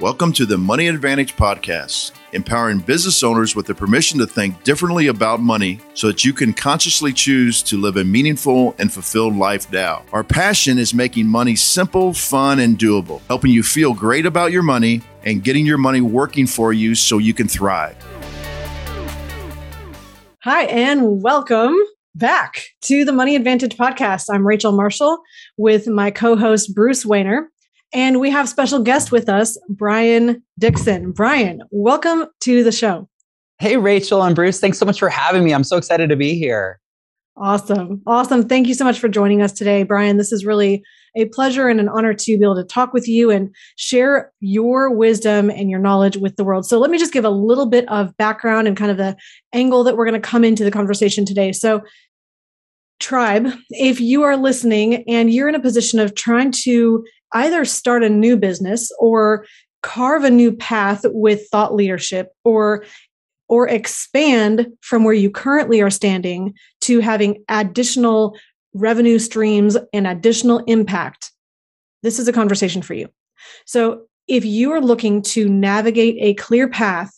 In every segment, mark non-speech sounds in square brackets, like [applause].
Welcome to the Money Advantage Podcast, empowering business owners with the permission to think differently about money so that you can consciously choose to live a meaningful and fulfilled life now. Our passion is making money simple, fun, and doable, helping you feel great about your money and getting your money working for you so you can thrive. Hi, and welcome back to the Money Advantage Podcast. I'm Rachel Marshall with my co host, Bruce Wehner. And we have special guest with us, Brian Dixon. Brian, welcome to the show. Hey, Rachel and Bruce. Thanks so much for having me. I'm so excited to be here. Awesome. Awesome. Thank you so much for joining us today, Brian. This is really a pleasure and an honor to be able to talk with you and share your wisdom and your knowledge with the world. So, let me just give a little bit of background and kind of the angle that we're going to come into the conversation today. So, tribe, if you are listening and you're in a position of trying to either start a new business or carve a new path with thought leadership or or expand from where you currently are standing to having additional revenue streams and additional impact. This is a conversation for you. So if you are looking to navigate a clear path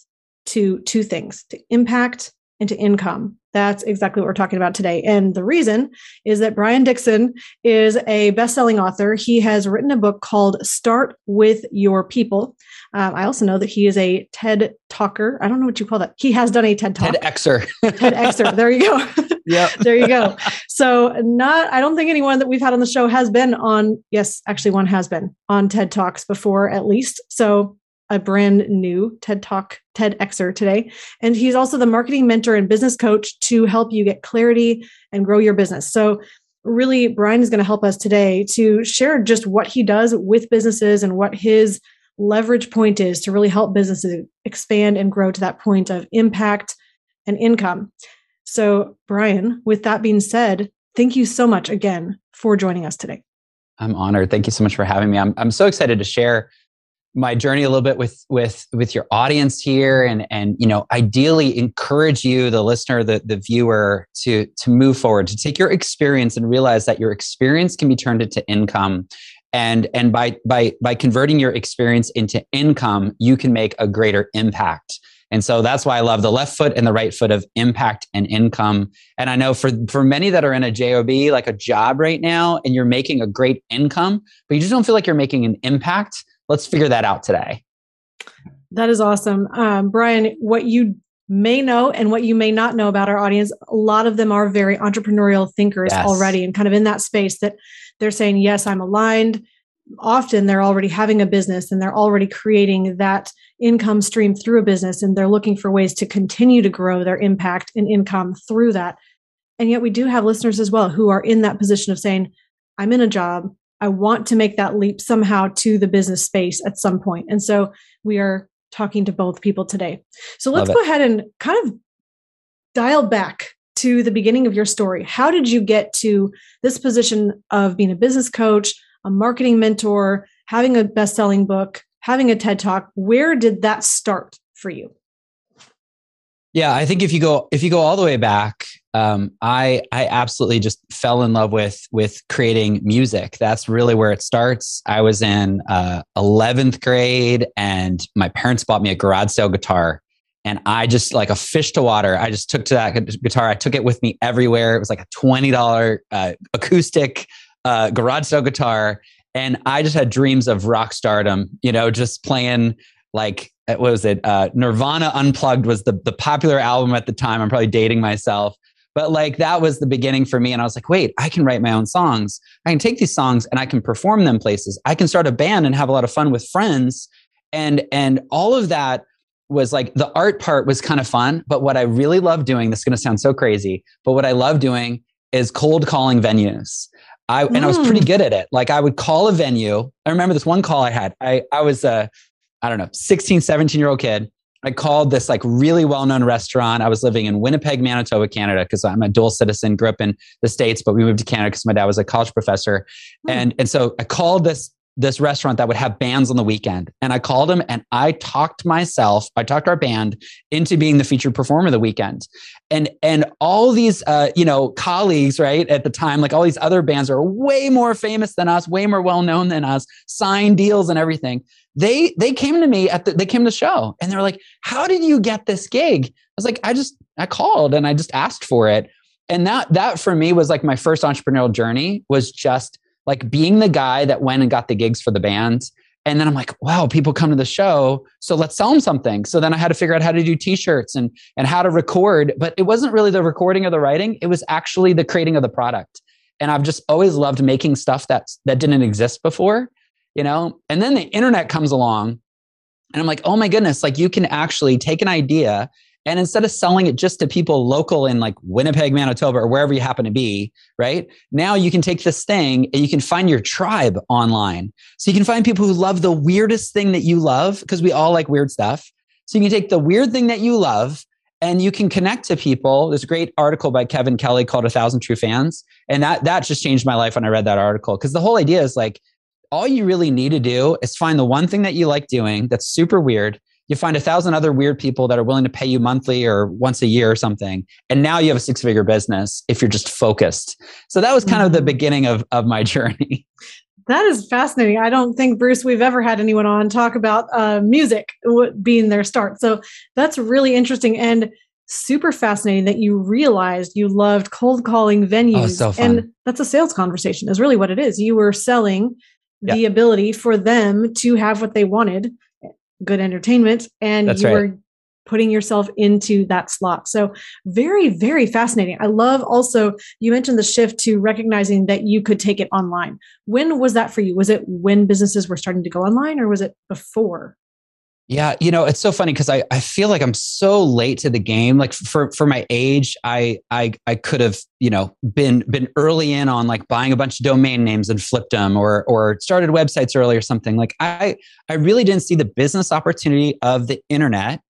to two things to impact and to income that's exactly what we're talking about today. And the reason is that Brian Dixon is a best-selling author. He has written a book called Start with Your People. Um, I also know that he is a TED talker. I don't know what you call that. He has done a TED talk. TED Xer. [laughs] TED Xer. There you go. [laughs] Yeah. [laughs] there you go. So not I don't think anyone that we've had on the show has been on yes, actually one has been on TED Talks before at least. So a brand new TED Talk, TED Xer today. And he's also the marketing mentor and business coach to help you get clarity and grow your business. So, really, Brian is going to help us today to share just what he does with businesses and what his leverage point is to really help businesses expand and grow to that point of impact and income. So, Brian, with that being said, thank you so much again for joining us today. I'm honored. Thank you so much for having me. I'm, I'm so excited to share my journey a little bit with with with your audience here and and you know ideally encourage you the listener the the viewer to to move forward to take your experience and realize that your experience can be turned into income and and by by by converting your experience into income you can make a greater impact and so that's why I love the left foot and the right foot of impact and income. And I know for, for many that are in a JOB, like a job right now, and you're making a great income, but you just don't feel like you're making an impact, let's figure that out today. That is awesome. Um, Brian, what you may know and what you may not know about our audience, a lot of them are very entrepreneurial thinkers yes. already and kind of in that space that they're saying, yes, I'm aligned. Often they're already having a business and they're already creating that income stream through a business and they're looking for ways to continue to grow their impact and income through that. And yet we do have listeners as well who are in that position of saying, I'm in a job, I want to make that leap somehow to the business space at some point. And so we are talking to both people today. So let's go ahead and kind of dial back to the beginning of your story. How did you get to this position of being a business coach, a marketing mentor, having a best selling book, having a TED talk? Where did that start for you? Yeah, I think if you go if you go all the way back, um, I I absolutely just fell in love with with creating music. That's really where it starts. I was in uh, eleventh grade, and my parents bought me a garage sale guitar, and I just like a fish to water. I just took to that guitar. I took it with me everywhere. It was like a twenty dollar uh, acoustic uh, garage sale guitar, and I just had dreams of rock stardom. You know, just playing like uh, what was it? Uh, Nirvana Unplugged was the the popular album at the time. I'm probably dating myself, but like that was the beginning for me. And I was like, wait, I can write my own songs. I can take these songs and I can perform them places. I can start a band and have a lot of fun with friends. And and all of that was like the art part was kind of fun. But what I really love doing, this is gonna sound so crazy, but what I love doing is cold calling venues. I and I was pretty mm. good at it. Like I would call a venue. I remember this one call I had. I I was uh I don't know, 16, 17 year old kid. I called this like really well known restaurant. I was living in Winnipeg, Manitoba, Canada, because I'm a dual citizen, grew up in the States, but we moved to Canada because my dad was a college professor. Mm. And, and so I called this this restaurant that would have bands on the weekend. And I called him and I talked myself, I talked our band into being the featured performer of the weekend. And and all these uh, you know, colleagues, right, at the time, like all these other bands are way more famous than us, way more well known than us, signed deals and everything they they came to me at the they came to the show and they were like, "How did you get this gig?" I was like, "I just I called and I just asked for it." And that that for me was like my first entrepreneurial journey was just like being the guy that went and got the gigs for the band. And then I'm like, wow, people come to the show. So let's sell them something. So then I had to figure out how to do t-shirts and, and how to record. But it wasn't really the recording or the writing. It was actually the creating of the product. And I've just always loved making stuff that's, that didn't exist before, you know? And then the internet comes along and I'm like, oh my goodness, like you can actually take an idea and instead of selling it just to people local in like Winnipeg, Manitoba, or wherever you happen to be, right? Now you can take this thing and you can find your tribe online. So you can find people who love the weirdest thing that you love, because we all like weird stuff. So you can take the weird thing that you love and you can connect to people. There's a great article by Kevin Kelly called A Thousand True Fans. And that that just changed my life when I read that article. Because the whole idea is like all you really need to do is find the one thing that you like doing that's super weird you find a thousand other weird people that are willing to pay you monthly or once a year or something. And now you have a six figure business if you're just focused. So that was kind of the mm-hmm. beginning of, of my [laughs] journey. That is fascinating. I don't think, Bruce, we've ever had anyone on talk about uh, music being their start. So that's really interesting and super fascinating that you realized you loved cold calling venues. Oh, so and that's a sales conversation, is really what it is. You were selling the ability for them to have what they wanted good entertainment and That's you right. were putting yourself into that slot. So very, very fascinating. I love also, you mentioned the shift to recognizing that you could take it online. When was that for you? Was it when businesses were starting to go online or was it before? Yeah, you know, it's so funny because I, I feel like I'm so late to the game. Like for for my age, I I I could have, you know, been been early in on like buying a bunch of domain names and flipped them or or started websites early or something. Like I I really didn't see the business opportunity of the internet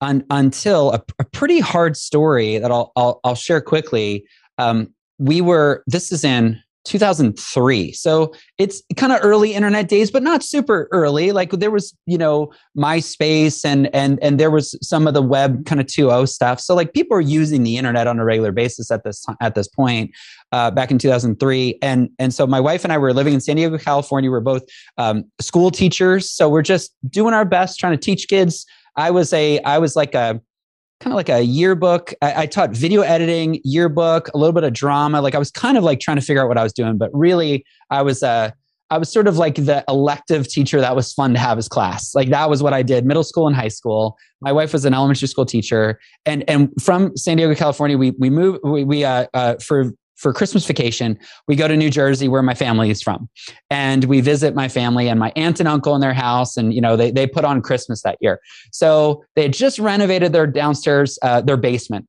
un, until a, a, pretty hard story that I'll I'll, I'll share quickly. Um, we were this is in 2003 so it's kind of early internet days but not super early. Like there was you know myspace and and and there was some of the web kind of 2.0 stuff. So like people are using the internet on a regular basis at this at this point uh, back in 2003 and and so my wife and i were living in san diego california. We're both um, school teachers. So we're just doing our best trying to teach kids. I was a i was like a kind of like a yearbook. I, I, taught video editing, yearbook, a little bit of drama. Like I was kind of like trying to figure out what I was doing, but really I was uh I was sort of like the elective teacher that was fun to have as class. Like that was what I did middle school and high school. My wife was an elementary school teacher and and from San Diego, California, we we moved we, we uh, uh for for Christmas vacation, we go to New Jersey where my family is from. And we visit my family and my aunt and uncle in their house. And, you know, they, they put on Christmas that year. So they had just renovated their downstairs, uh, their basement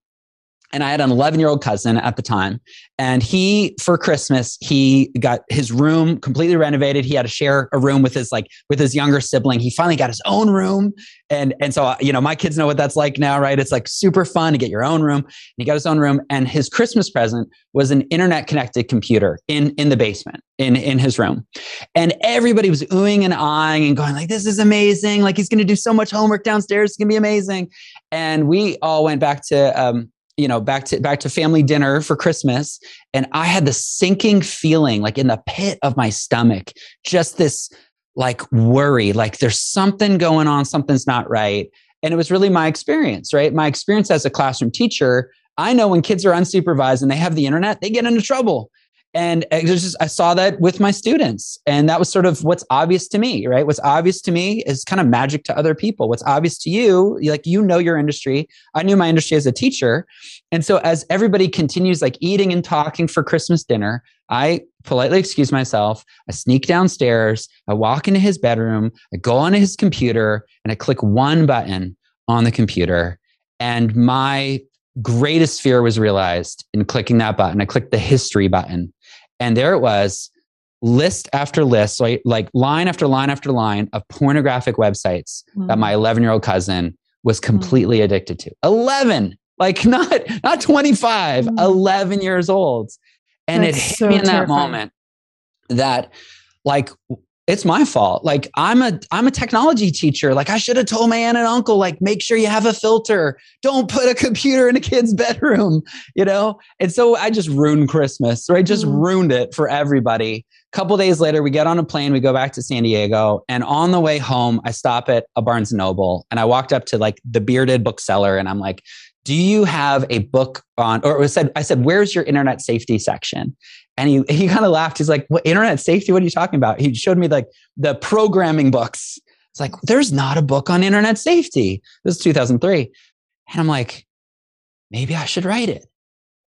and I had an 11 year old cousin at the time. And he, for Christmas, he got his room completely renovated. He had to share a room with his like with his younger sibling. He finally got his own room, and and so you know my kids know what that's like now, right? It's like super fun to get your own room. And he got his own room, and his Christmas present was an internet connected computer in in the basement in in his room, and everybody was oohing and eyeing and going like, "This is amazing! Like he's going to do so much homework downstairs. It's going to be amazing." And we all went back to um, you know back to back to family dinner for christmas and i had the sinking feeling like in the pit of my stomach just this like worry like there's something going on something's not right. And it was really my experience right? My experience as a classroom teacher i know when kids are unsupervised and they have the internet they get into trouble and just i saw that with my students. And that was sort of what's obvious to me right? What's obvious to me is kind of magic to other people. What's obvious to you like you know your industry. I knew my industry as a teacher. And so as everybody continues like eating and talking for christmas dinner i politely excuse myself. I sneak downstairs. I walk into his bedroom. I go onto his computer and i click one button on the computer. And my greatest fear was realized in clicking that button. I clicked the history button and there it was, list after list, so I, like line after line after line of pornographic websites mm. that my 11 year old cousin was mm. completely mm. addicted to. 11, like [laughs] not not 25, mm. 11 years old. And That's it hit so me in that moment that like it's my fault. Like I'm a I'm a technology teacher. Like I should have told my aunt and uncle, like, make sure you have a filter. Don't put a computer in a kid's [laughs] bedroom, you know? And so I just ruined Christmas, right? Just mm. ruined it for everybody. couple days later, we get on a plane, we go back to San Diego, and on the way home, I stop at a Barnes Noble, and I walked up to like the bearded bookseller, and I'm like, "Do you have a book on?" Or I said, "I said, where's your internet safety section?" And he he kind of laughed. He's like, "What internet safety? What are you talking about?" He showed me like the programming books. It's like there's not a book on internet safety. This is 2003, and I'm like, maybe I should write it.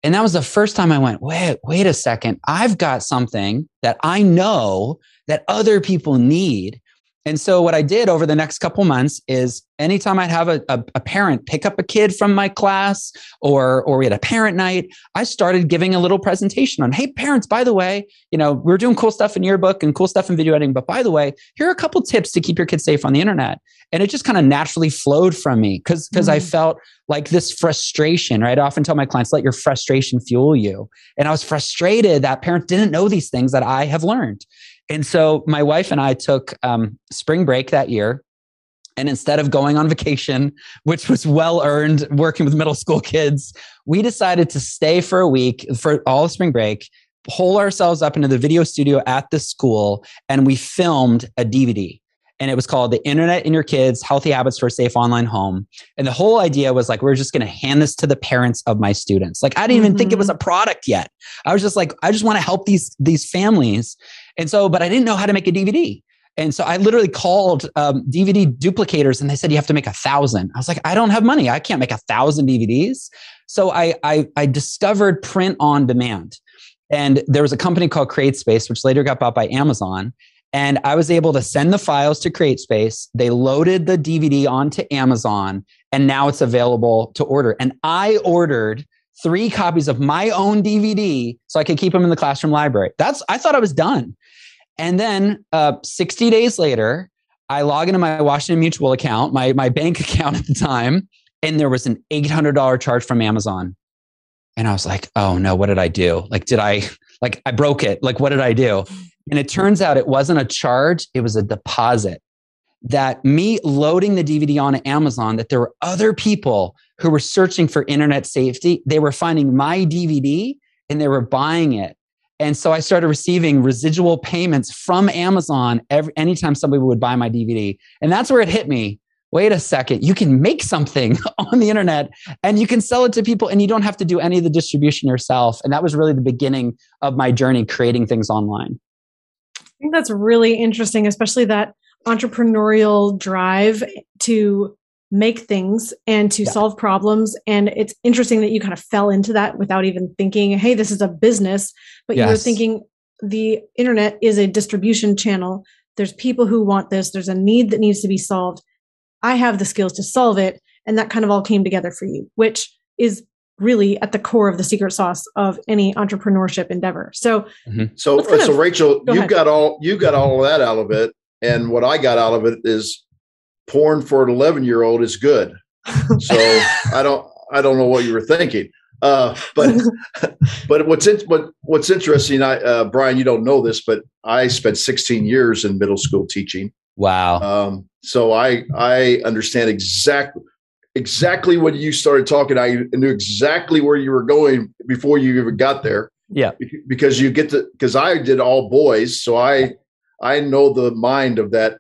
And that was the first time I went, wait, wait a second. I've got something that I know that other people need. And so what I did over the next couple months is anytime I'd have a, a, a, parent pick up a kid from my class or or we had a parent night, I started giving a little presentation on, hey, parents, by the way, you know, we're doing cool stuff in yearbook and cool stuff in video editing, but by the way, here are a couple tips to keep your kids safe on the internet. And it just kind of naturally flowed from me because because mm-hmm. I felt like this frustration, right? I often tell my clients, let your frustration fuel you. And I was frustrated that parents didn't know these things that I have learned. And so my wife and I took um, spring break that year. And instead of going on vacation, which was well earned working with middle school kids, we decided to stay for a week for all of spring break, hole ourselves up into the video studio at the school, and we filmed a DVD and it was called the internet in your kids healthy habits for a safe online home and the whole idea was like we're just going to hand this to the parents of my students like i didn't even mm-hmm. think it was a mm-hmm. product yet i was just like i just want to help these these families and so but i didn't know how to make a dvd and so I literally called um, DVD duplicators and they said, you have to make a thousand. I was like, I don't have money. I can't make a thousand DVDs. So I, I, I discovered print on demand. And there was a company called CreateSpace, which later got bought by Amazon. And I was able to send the files to CreateSpace. They loaded the DVD onto Amazon, and now it's available to order. And I ordered three copies of my own DVD so I could keep them in the classroom library. That's I thought I was done. And then uh, 60 days later, I log into my Washington Mutual account, my, my bank [laughs] account at the time, and there was an $800 charge from Amazon. And I was like, oh no, what did I do? Like, did I, [laughs] like, I broke it. Like, what did I do? And it turns out it wasn't a charge, it was a deposit. That me loading the DVD on Amazon, that there were other people who were searching for internet safety. They were finding my DVD and they were buying it. And so I started receiving residual payments from Amazon every anytime somebody would buy my DVD. And that's where it hit me. Wait a second, you can make something [laughs] on the internet and you can sell it to people and you don't have to do any of the distribution yourself. And that was really the beginning of my journey creating things online. I think that's really interesting, especially that entrepreneurial drive to make things and to yeah. solve problems. And it's interesting that you kind of fell into that without even thinking, hey, this is a business, but yes. you were thinking the internet is a distribution channel. There's people who want this, there's a need that needs to be solved. I have the skills to solve it. And that kind of all came together for you, which is really at the core of the secret sauce of any entrepreneurship endeavor. So, mm-hmm. so, so of, Rachel, go you ahead. got all you got all of that out of it, and what I got out of it is porn for an eleven year old is good. So [laughs] I don't I don't know what you were thinking, uh, but [laughs] but what's in, what what's interesting, I uh, Brian, you don't know this, but I spent 16 years in middle school teaching. Wow. Um, so I I understand exactly exactly when you started talking, I knew exactly where you were going before you even got there. Yeah. Because you get to because I did all boys, so I I know the mind of that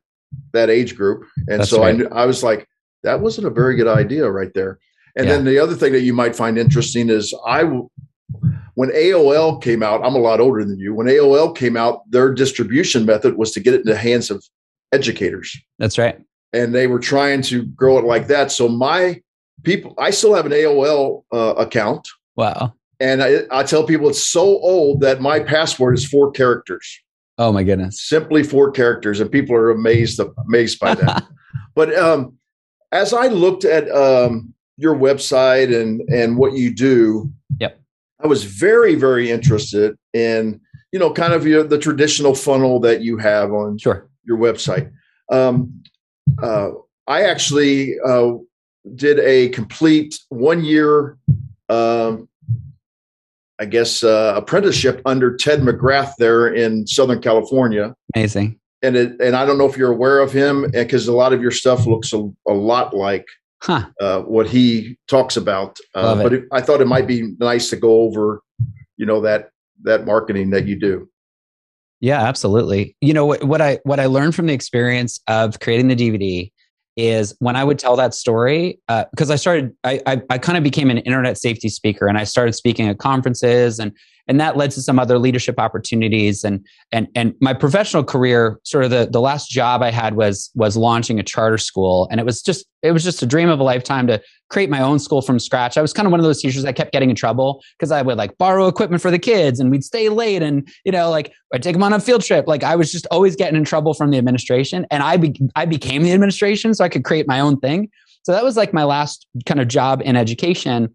that age group, and That's so right. I knew, I was like, that wasn't a very good idea right there. And yeah. then the other thing that you might find interesting is I when AOL came out, I'm a lot older than you. When AOL came out, their distribution method was to get it in the hands of educators. That's right and they were trying to grow it like that. So my people, I still have an AOL uh, account. Wow. And I, I tell people it's so old that my password is four characters. Oh my goodness! Simply four characters, and people are amazed amazed by that. [laughs] but um, as I looked at um, your website and and what you do, yep, I was very very interested in you know kind of your, the traditional funnel that you have on sure. your website. Um, uh, I actually uh, did a complete one year, um, I guess, uh, apprenticeship under Ted McGrath there in Southern California. Amazing. And it, and I don't know if you're aware of him because a lot of your stuff looks a, a lot like huh. Uh, what he talks about. Uh, but it, I thought it might be nice to go over, you know, that that marketing that you do. Yeah, absolutely. You know what, what I what I learned from the experience of creating the DVD is when I would tell that story, because uh, I started, I, I, I kind of became an internet safety speaker, and I started speaking at conferences, and and that led to some other leadership opportunities, and and and my professional career, sort of the the last job I had was was launching a charter school, and it was just it was just a dream of a lifetime to create my own school from scratch. I was kind of one of those teachers that kept getting in trouble because I would like borrow equipment for the kids, and we'd stay late, and you know, like I'd take them on a field trip. Like I was just always getting in trouble from the administration, and I be, I became the administration, so I could create my own thing. So that was like my last kind of job in education,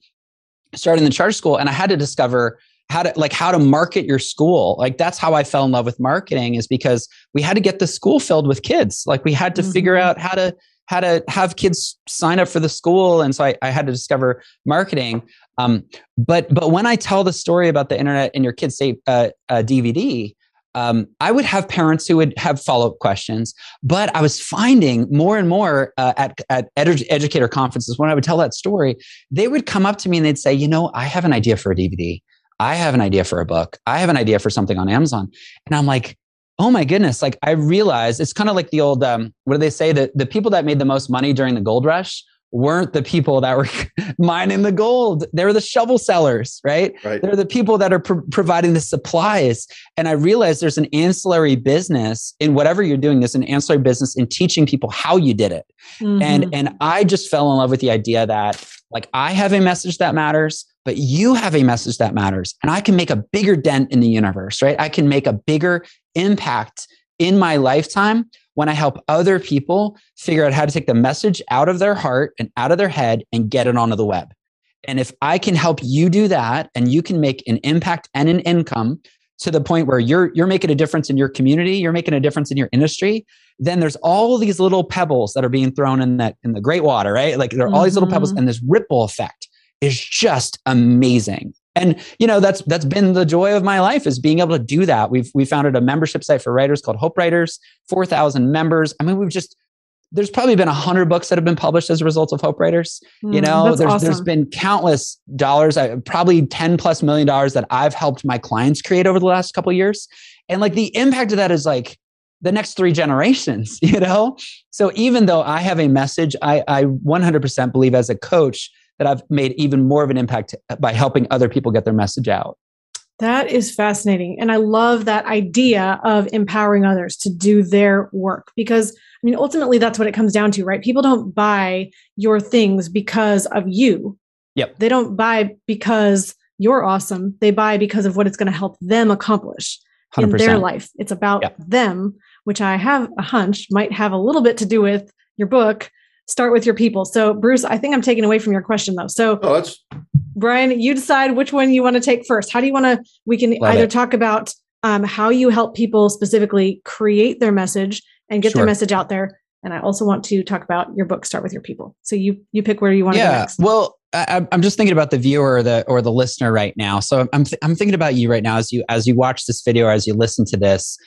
starting the charter school, and I had to discover how to like how to market your school like that's how i fell in love with marketing is because we had to get the school filled with kids like we had to mm-hmm. figure out how to how to have kids sign up for the school and so i, I had to discover marketing um, but but when i tell the story about the internet and your kids say uh, uh, dvd um, I would have parents who would have follow up questions, but I was finding more and more uh, at, at edu- educator conferences when I would tell that story, they would come up to me and they'd say, You know, I have an idea for a DVD. I have an idea for a book. I have an idea for something on Amazon. And I'm like, oh my goodness like i realize it's kind of like the old um, what do they say that the people that made the most money during the gold rush weren't the people that were [laughs] mining the gold. They were the shovel sellers right, right. they're the people that are pro- providing the supplies. And i realized there's an ancillary business in whatever you're doing there's an ancillary business in teaching people how you did it. Mm-hmm. and and i just fell in love with the idea that like i have a message that matters but you have a message that matters. And i can make a bigger dent in the universe right? I can make a bigger impact in my lifetime when i help other people figure out how to take the message out of their heart and out of their head and get it onto the web and if i can help you do that and you can make an impact and an income to the point where you're you're making a difference in your community you're making a difference in your industry then there's all these little pebbles that are being thrown in that in the great water right like there are all these little pebbles mm-hmm. and this ripple effect is just amazing. And you know that's that's been the joy of my life is being able to do that. We've we founded a membership site for writers called Hope Writers, four thousand members. I mean, we've just there's probably been a hundred books that have been published as a result of Hope Writers. Mm, you know, there's awesome. there's been countless dollars, probably ten plus million dollars that I've helped my clients create over the last couple years, and like the impact of that is like the next three [laughs] generations. You know, so even though I have a message, I I 100% believe as a coach that I've made even more of an impact by helping other people get their message out. That is fascinating. And I love that idea of empowering others to do their work because, I mean, ultimately, that's what it comes down to, right? People don't buy your things because of you. Yep. They don't buy because you're awesome. They buy because of what it's going to help them accomplish 100%. in their life. It's about yep. them, which I have a hunch might have a little bit to do with your book start with your people. So, Bruce, I think I'm taking away from your question though. So, oh, that's Brian, you decide which one you want to take first. How do you want to? We can Love either it. talk about um, how you help people specifically create their message and get sure. their message out there. And I also want to talk about your book, Start with Your People. So you you pick where you want yeah, to go next. Well, I, am just thinking about the viewer or the or the listener right now. So I'm th- I'm thinking about you right now as you as you watch this video, or as you listen to this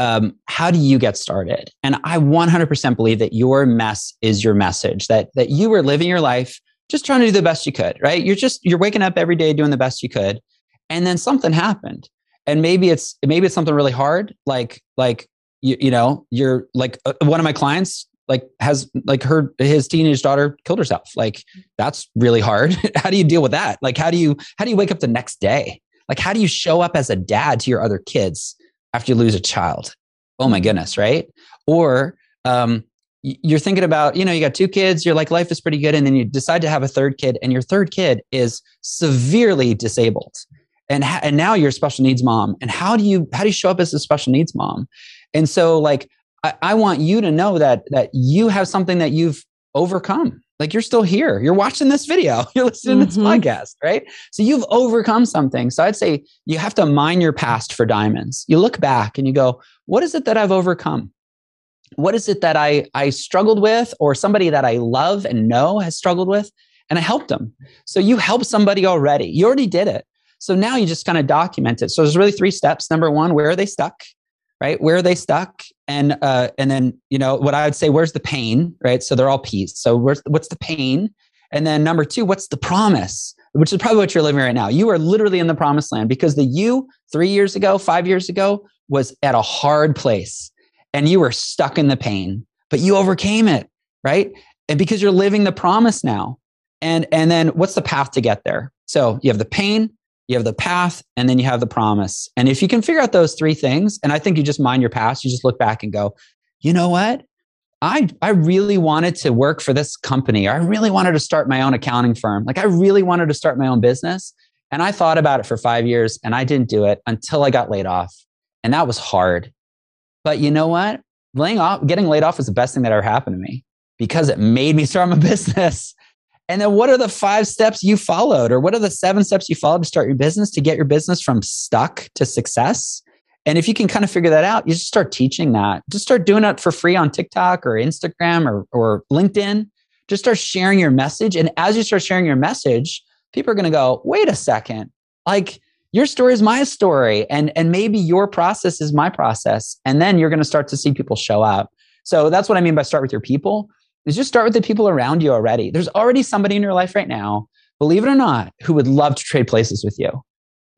um, how do you get started? And I 100% believe that your mess is your message. That that you were living your life just trying to do the best you could, right? You're just you're waking up every day doing the best you could, and then something happened, and maybe it's maybe it's something really hard, like like you, you know you're like uh, one of my clients like has like her his teenage daughter killed herself like that's really hard [laughs] how do you deal with that like how do you how do you wake up the next day like how do you show up as a dad to your other kids after you lose a child. Oh my goodness, right? Or um, you're thinking about, you know, you got two kids, you're like, life is pretty good. And then you decide to have a third kid, and your third kid is severely disabled. And, ha- and now you're a special needs mom. And how do you how do you show up as a special needs mom? And so like I, I want you to know that that you have something that you've overcome like you're still here. You're watching this video. [laughs] You're listening mm-hmm. to this mm-hmm. podcast, right? So you've overcome something. So I'd say you have to mine your past for diamonds. You look back and you go, what is it that I've overcome? What is it that I, I struggled with or somebody that I love and know has struggled with? And I helped them. So you helped somebody already. You already did it. So now you just kind of document it. So there's really three steps. Number one, where are they stuck? right? Where are they stuck? And uh, and then you know what I would say, where's the pain, right? So they're all peace. So where's what's the pain? And then number two, what's the promise? which is probably what you're living right now. You are literally in the promised land because the you three years ago, five years ago was at a hard place and you were stuck in the pain, but you overcame it, right? And because you're living the promise now. And, and then what's the path to get there? So you have the pain, you have the path, and then you have the promise. And if you can figure out those three things, and I think you just mind your past, you just look back and go, you know what? I, I really wanted to work for this company. I really wanted to start my own accounting firm. Like I really wanted to start my own business. And I thought about it for five years and I didn't do it until I got laid off. And that was hard. But you know what? Laying off, getting laid off was the best thing that ever happened to me because it made me start my [laughs] business. And then what are the five steps you followed, or what are the seven steps you followed to start your business to get your business from stuck to success? And if you can kind of figure that out, you just start teaching that. Just start doing it for free on TikTok or Instagram or, or LinkedIn. Just start sharing your message. And as you start sharing your message, people are going to go, wait a second, like your story is my story. And, and maybe your process is my process. And then you're going to start to see people show up. So that's what I mean by start with your people is just start with the people around you already. There's already somebody in your life right now, believe it or not, who would love to trade places with you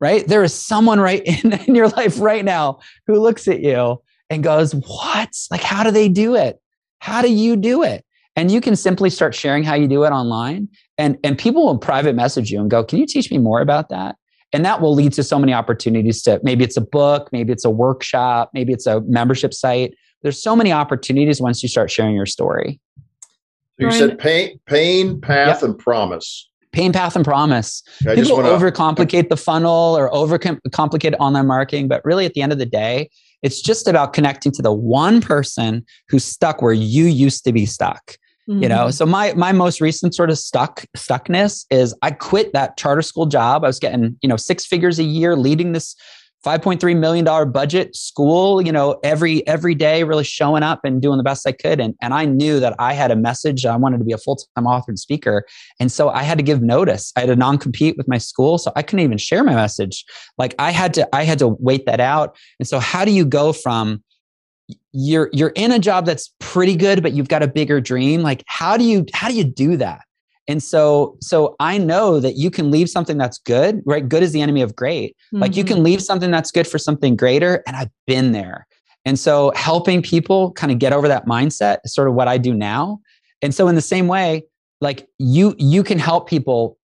right? There is someone right [laughs] in, in your life right now who looks at you and goes, What? Like, how do they do it? How do you do it? And you can simply start sharing how you do it online. And, and people will private message you and go, Can you teach me more about that? And that will lead to so many opportunities to maybe it's a book, maybe it's a workshop, maybe it's a membership site. There's so many opportunities once you start sharing your story. So you said pain, pain, path, yep. and promise pain path and promise I people wanna, overcomplicate the funnel or overcomplicate online marketing but really at the end of the day it's just about connecting to the one person who's stuck where you used to be stuck mm-hmm. you know mm-hmm. so my my most recent sort of stuck stuckness is i quit that charter school job i was getting you know six figures a year leading this 5.3 million dollar budget school you know every every day really showing up and doing the best i could. And, and i knew that i had a message i wanted to be a full-time author and speaker. And so i had to give notice. I had to non-compete with my school so i couldn't even share my message. Like i had to i had to wait that out. And so how do you go from you're you're in a job that's pretty good but you've got a bigger dream? Like how do you how do you do that and so, so I know that you can leave something that's good, right? Good is the enemy of great. Mm-hmm. Like you can mm-hmm. leave something that's good for something greater. And I've been there. And so helping people kind of get over that mindset is sort of what I do now. And so in the same way, like you, you can help people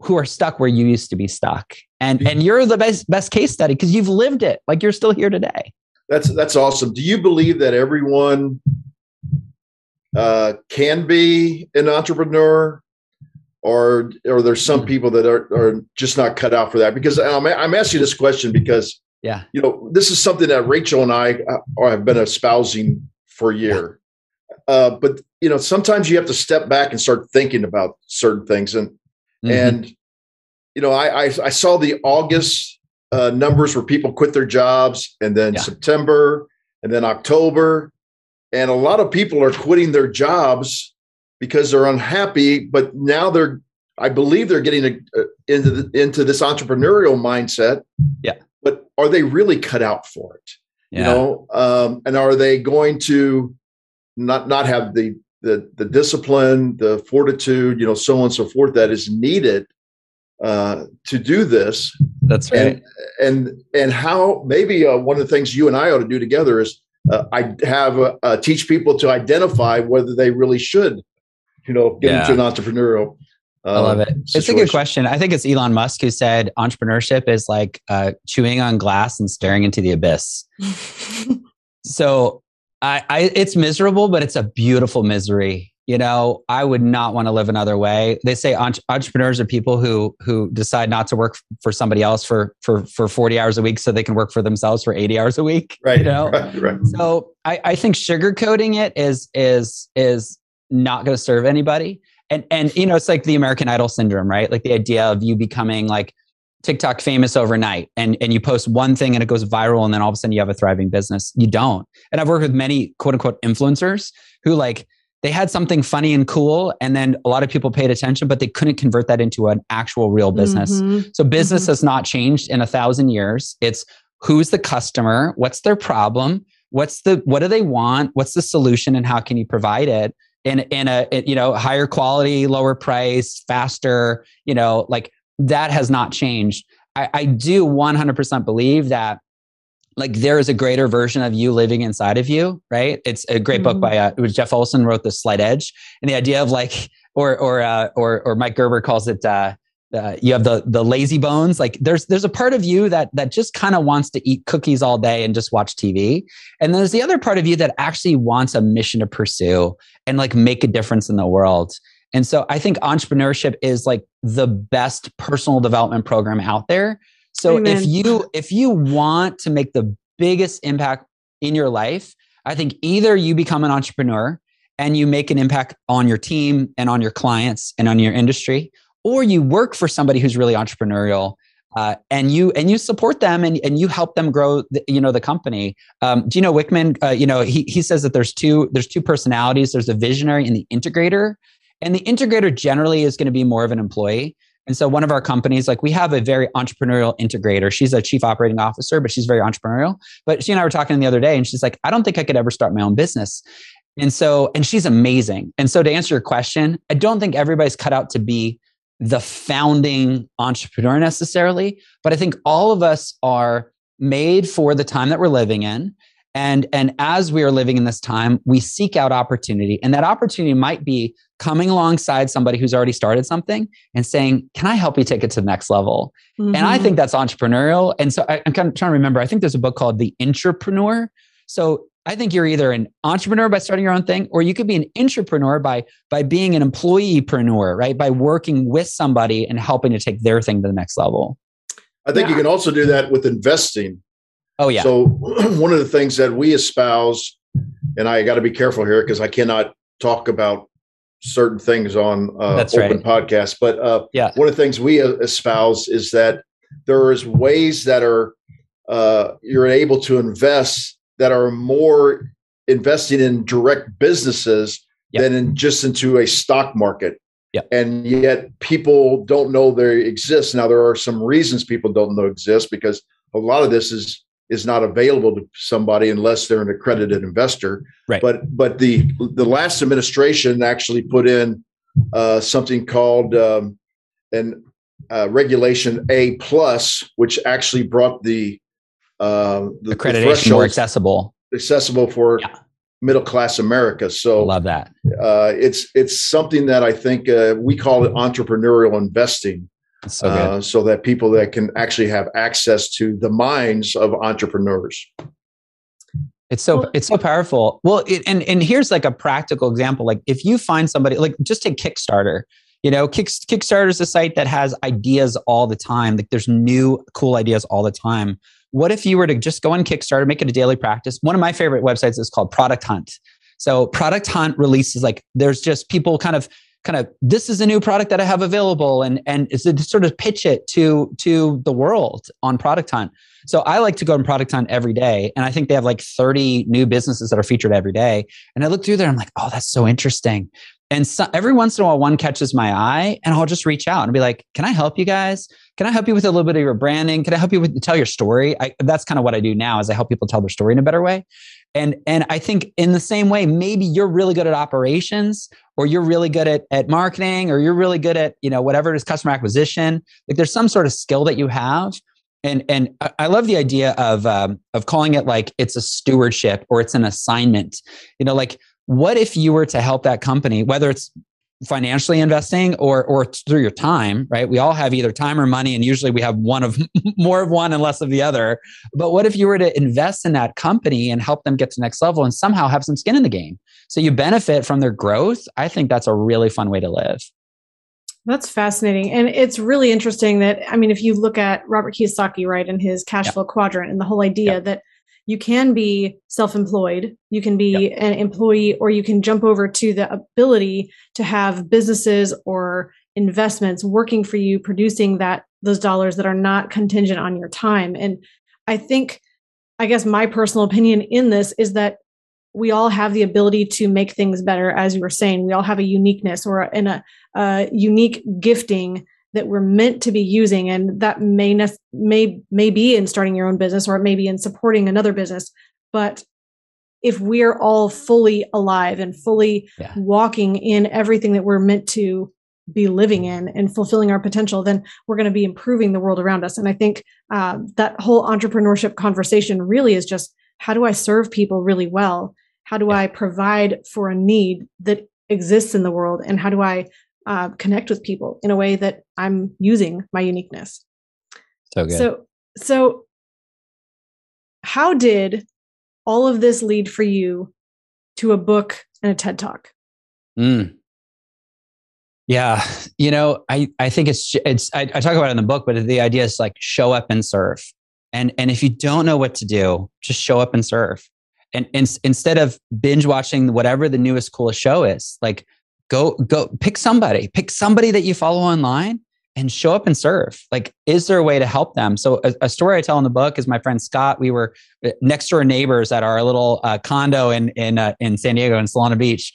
who are stuck where you used to be stuck. And, and you're the best, best case study because you've lived it. Like you're still here today. That's, that's awesome. Do you believe that everyone uh, can be an entrepreneur or or there's some hmm. people that are, are just not cut out for that because I'm, I'm asking this question because yeah you know this is something that rachel and i uh, have been espousing for a year yeah. uh, but you know sometimes you have to step back and start thinking about certain things and mm-hmm. and you know I, I, I saw the august uh, numbers where people quit their jobs and then yeah. september and then october and a lot of people are quitting their jobs because they're unhappy, but now they're I believe they're getting a, uh, into the, into this entrepreneurial mindset. Yeah. But are they really cut out for it? Yeah. You know, um, and are they going to not not have the the the discipline, the fortitude, you know, so on and so forth that is needed uh, to do this? That's right. And and, and how maybe uh, one of the things you and I ought to do together is uh, I have uh, teach people to identify whether they really should you know, get yeah. into an entrepreneurial. Uh, I love it. Situation. It's a good question. I think it's Elon Musk who said entrepreneurship is like uh, chewing on glass and staring into the abyss. [laughs] so I, I, it's miserable, but it's a beautiful misery. You know, I would not want to live another way. They say entre- entrepreneurs are people who who decide not to work for somebody else for for for forty hours a week, so they can work for themselves for eighty hours a week. Right. You know. [laughs] Right. right. So I, I think sugarcoating it is is is not going to serve anybody. And and you know, it's like the American Idol syndrome, right? Like the idea of you becoming like TikTok famous overnight and, and you post one thing and it goes viral and then all of a sudden you have a thriving business. You don't. And I've worked with many quote unquote influencers who like they had something funny and cool and then a lot of people paid attention, but they couldn't convert that into an actual real business. Mm-hmm. So business mm-hmm. has not changed in a thousand years. It's who's the customer? What's their problem? What's the what do they want? What's the solution and how can you provide it? In in a you know higher quality, lower price, faster. You know, like that has not changed. I, I do 100% believe that like there is a greater version of you living inside of you, right? It's a great mm-hmm. book by uh, it was Jeff Olson wrote the Slight Edge, and the idea of like or or uh, or or Mike Gerber calls it uh, uh, you have the the lazy bones. Like there's there's a part of you that that just kind of wants to eat cookies all day and just watch tv and there's the other part of you that actually wants a mission to pursue and like make a difference in the world. And so i think entrepreneurship is like the best personal development program out there. So Amen. if you if you want to make the biggest impact in your life i think either you become an entrepreneur and you make an impact on your team and on your clients and on your industry or you work for somebody who's really entrepreneurial uh, and you and you support them and, and you help them grow the, you know the company. Um, Gino Wickman? Uh, you know he, he says that there's two there's two personalities. There's a visionary and the integrator. And the integrator generally is going to be more of an employee. And so one of our companies like we have a very entrepreneurial integrator. She's a chief operating officer but she's very entrepreneurial. But she and i were talking the other day and she's like i don't think i could ever start my own business. And so and she's amazing. And so to answer your question i don't think everybody's cut out to be the founding entrepreneur necessarily, but I think all of us are made for the time that we're living in. And, and as we are living in this time, we seek out opportunity. And that opportunity might be coming alongside somebody who's already started something and saying, Can I help you take it to the next level? Mm-hmm. And I mm-hmm. think that's entrepreneurial. And so I, am kind of trying to remember, I think there's a book called The Entrepreneur. So I think you're either an entrepreneur by starting your own thing, or you could be an entrepreneur by by being an employeepreneur, right? By working with somebody and helping to take their thing to the next level. I think yeah. you can also do that with investing. Oh yeah. So [clears throat] one of the things that we espouse, and I got to be careful here because I cannot talk about certain things on uh, That's open right. podcasts, but uh, yeah, one of the things we espouse is that there is ways that are uh, you're able to invest that are more investing in direct businesses yep. than in just into a stock market. Yep. And yet people don't know they exist. Now there are some reasons people don't know exist because a lot of this is is not available to somebody unless they're an accredited investor. Right. But but the the last administration actually put in uh, something called um, an uh, regulation A plus, which actually brought the uh, the accreditation the more accessible, accessible for yeah. middle class America. So love that. Uh, it's it's something that I think uh, we call it entrepreneurial investing. So, uh, so that people that can actually have access to the minds of entrepreneurs. It's so it's so powerful. Well, it, and and here's like a practical example. Like if you find somebody, like just take Kickstarter. You know, Kick, Kickstarter is a site that has ideas all the time. Like there's new cool ideas all the time. What if you were to just go on Kickstarter, make it a daily practice? One of my favorite websites is called Product Hunt. So Product Hunt releases like there's just people kind of kind of this is a new product that I have available and and it's to sort of pitch it to to the world on Product Hunt. So I like to go on Product Hunt every day and I think they have like 30 new businesses that are featured every day. And I look through there I'm like, "Oh, that's so interesting." And so, every once in a while, one catches my eye, and I'll just reach out and be like, "Can I help you guys? Can I help you with a little bit of your branding? Can I help you with tell your story?" I, that's kind of what I do now, is I help people tell their story in a better way. And and I think in the same way, maybe you're really good at operations, or you're really good at at marketing, or you're really good at you know whatever it is, customer acquisition. Like there's some sort of skill that you have. And and I love the idea of um, of calling it like it's a stewardship or it's an assignment. You know, like what if you were to help that company, whether it's financially investing or or through your time, right? We all have either time or money, and usually we have one of [laughs] more of one and less of the other. But what if you were to invest in that company and help them get to the next level and somehow have some skin in the game? So you benefit from their growth. I think that's a really fun way to live. That's fascinating. And it's really interesting that, I mean, if you look at Robert Kiyosaki, right, and his cash yeah. flow quadrant and the whole idea yeah. that you can be self-employed you can be yep. an employee or you can jump over to the ability to have businesses or investments working for you producing that those dollars that are not contingent on your time and i think i guess my personal opinion in this is that we all have the ability to make things better as you were saying we all have a uniqueness or in a, a unique gifting that we're meant to be using and that may ne- may may be in starting your own business or it may be in supporting another business but if we're all fully alive and fully yeah. walking in everything that we're meant to be living in and fulfilling our potential, then we're going to be improving the world around us. And I think uh, that whole entrepreneurship conversation really is just how do I serve people really well? How do I provide for a need that exists in the world? And how do I uh, connect with people in a way that I'm using my uniqueness? So good. So, so how did all of this lead for you to a book and a TED talk? Mm. Yeah, you know, I I think it's it's I, I talk about it in the book, but the idea is like show up and serve, and and if you don't know what to do, just show up and serve, and, and instead of binge watching whatever the newest coolest show is, like go go pick somebody, pick somebody that you follow online, and show up and serve. Like, is there a way to help them? So, a, a, story I tell in the book is my friend Scott. We were uh, next door neighbors at our little uh, condo in in uh, in San Diego in Solana Beach,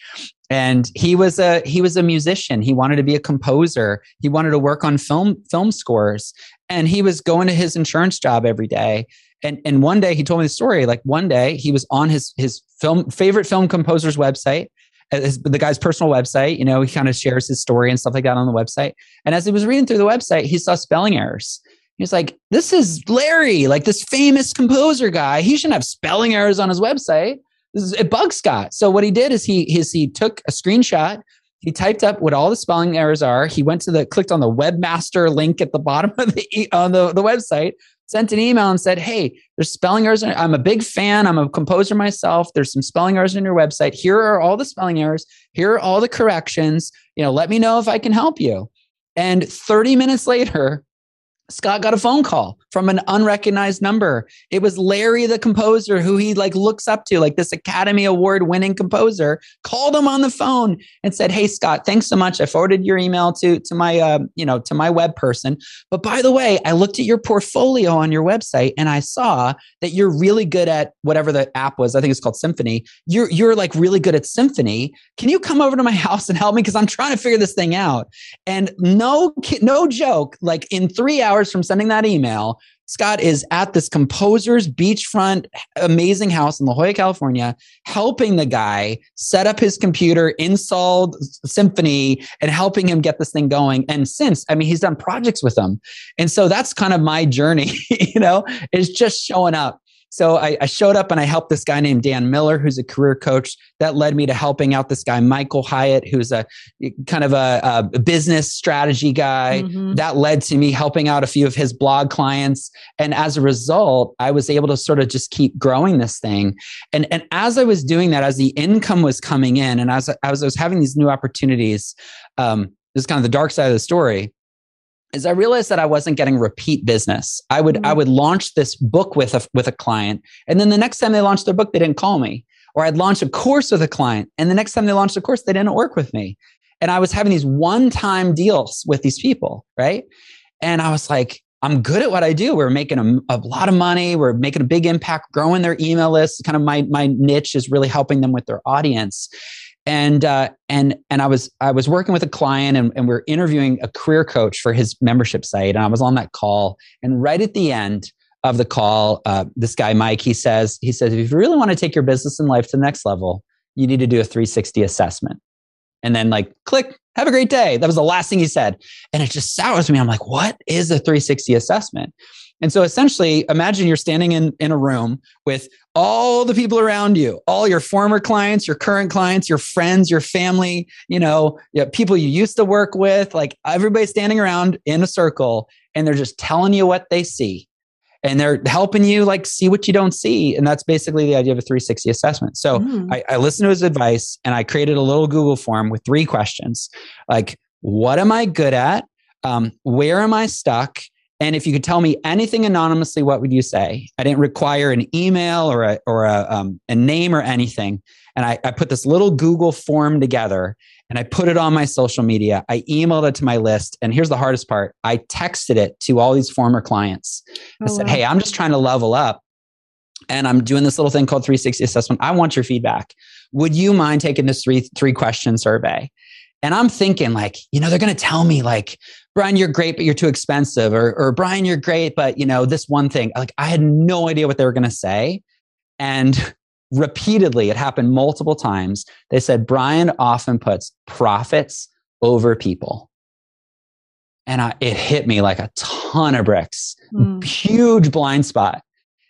and he was a he was a musician. He wanted to be a composer. He wanted to work on film film scores, and he was going to his insurance job every day. And and one day he told me the story. Like one day he was on his his film favorite film composer's website Uh, his, the guy's personal website. You know, he kind of shares his story and stuff like that on the website. And as he was reading through the website, he saw spelling errors. He was like, "This is Larry, like this famous composer guy. He shouldn't have spelling errors on his website. This is it bugs Scott." So what he did is he his he took a screenshot. He typed up what all the spelling errors are. He went to the clicked on the webmaster link at the bottom [laughs] of the on the, the website, sent an email and said, Hey, there's spelling errors. I'm a big fan. I'm a composer myself. There's some spelling errors in your website. Here are all the spelling errors. Here are all the corrections. You know, let me know if I can help you. And 30 minutes later, Scott got a phone call from an unrecognized number. It was Larry, the composer, who he like looks up to, like this Academy Award winning composer, called him on the phone and said, "Hey, Scott, thanks so much. I forwarded your email to to my uh, you know to my web person. But by the way, I looked at your portfolio on your website and I saw that you're really good at whatever the app was. I think it's called Symphony. You're you're like really good at Symphony. Can you come over to my [laughs] house and help me because I'm trying to figure this thing out?" And no no joke, like in three hours hours from sending that email, Scott is at this composer's beachfront amazing house in La Jolla, California, helping the guy set up his computer, install Symphony, and helping him get this thing going. And since, I mean, he's done projects with them. And so that's kind of my journey, [laughs] you know, is just showing up so I, I, showed up and I helped this guy named Dan Miller, who's a career coach. That led me to helping out this guy, Michael Hyatt, who's a kind of a, a business strategy guy. Mm-hmm. That led to me helping out a few of his blog clients. And as a result, I was able to sort of just keep growing this thing. And, and as I was doing that, as the income was coming in and as, as I was having these new opportunities, um, this is kind of the dark side of the story is I realized that I wasn't getting repeat business. I would mm-hmm. I would launch this book with a with a client, and then the next time they launched their book, they didn't call me. Or I'd launch a course with a client, and the next time they launched a course, they didn't work with me. And I was having these one time deals with these people, right? And I was like, I'm good at what I do. We're making a, a, lot of money. We're making a big impact, growing their email list. Kind of my my niche is really helping them with their audience and uh, and and I was I was working with a client and, and we are interviewing a career coach for his membership site. And I was on that call. And right at the end of the call uh, this guy Mike he says he says if you really want to take your business and life to the next level you need to do a 360 assessment. And then like click have a great day. That was the last thing he said. And it just sours me. I'm like what is a 360 assessment and so essentially, imagine you're standing in, in a room with all the people around you, all your former clients, your current clients, your friends, your family, you know, people you used to work with, like everybody standing around in a circle and they're just telling you what they see. And they're helping you like see what you don't see. And that's basically the idea of a 360 assessment. So mm. I, I listened to his advice and I created a little Google form with three questions like, what am I good at? Um, where am I stuck? And if you could tell me anything anonymously, what would you say? I didn't require an email or a, or a, um, a name or anything. And I, I put this little Google form together and I put it on my social media. I emailed it to my list. And here's the hardest part I texted it to all these former clients. I oh, said, wow. Hey, I'm just trying to level up and I'm doing this little thing called 360 assessment. I want your feedback. Would you mind taking this three three question survey? And I'm thinking like, you know, they're going to tell me like, Brian, you're great, but you're too expensive, or, or Brian, you're great, but you know, this one thing. Like I had no idea what they were going to say. And [laughs] repeatedly, it happened multiple times. They said, Brian often puts profits over people. and I, it hit me like a ton of bricks, mm. huge blind spot.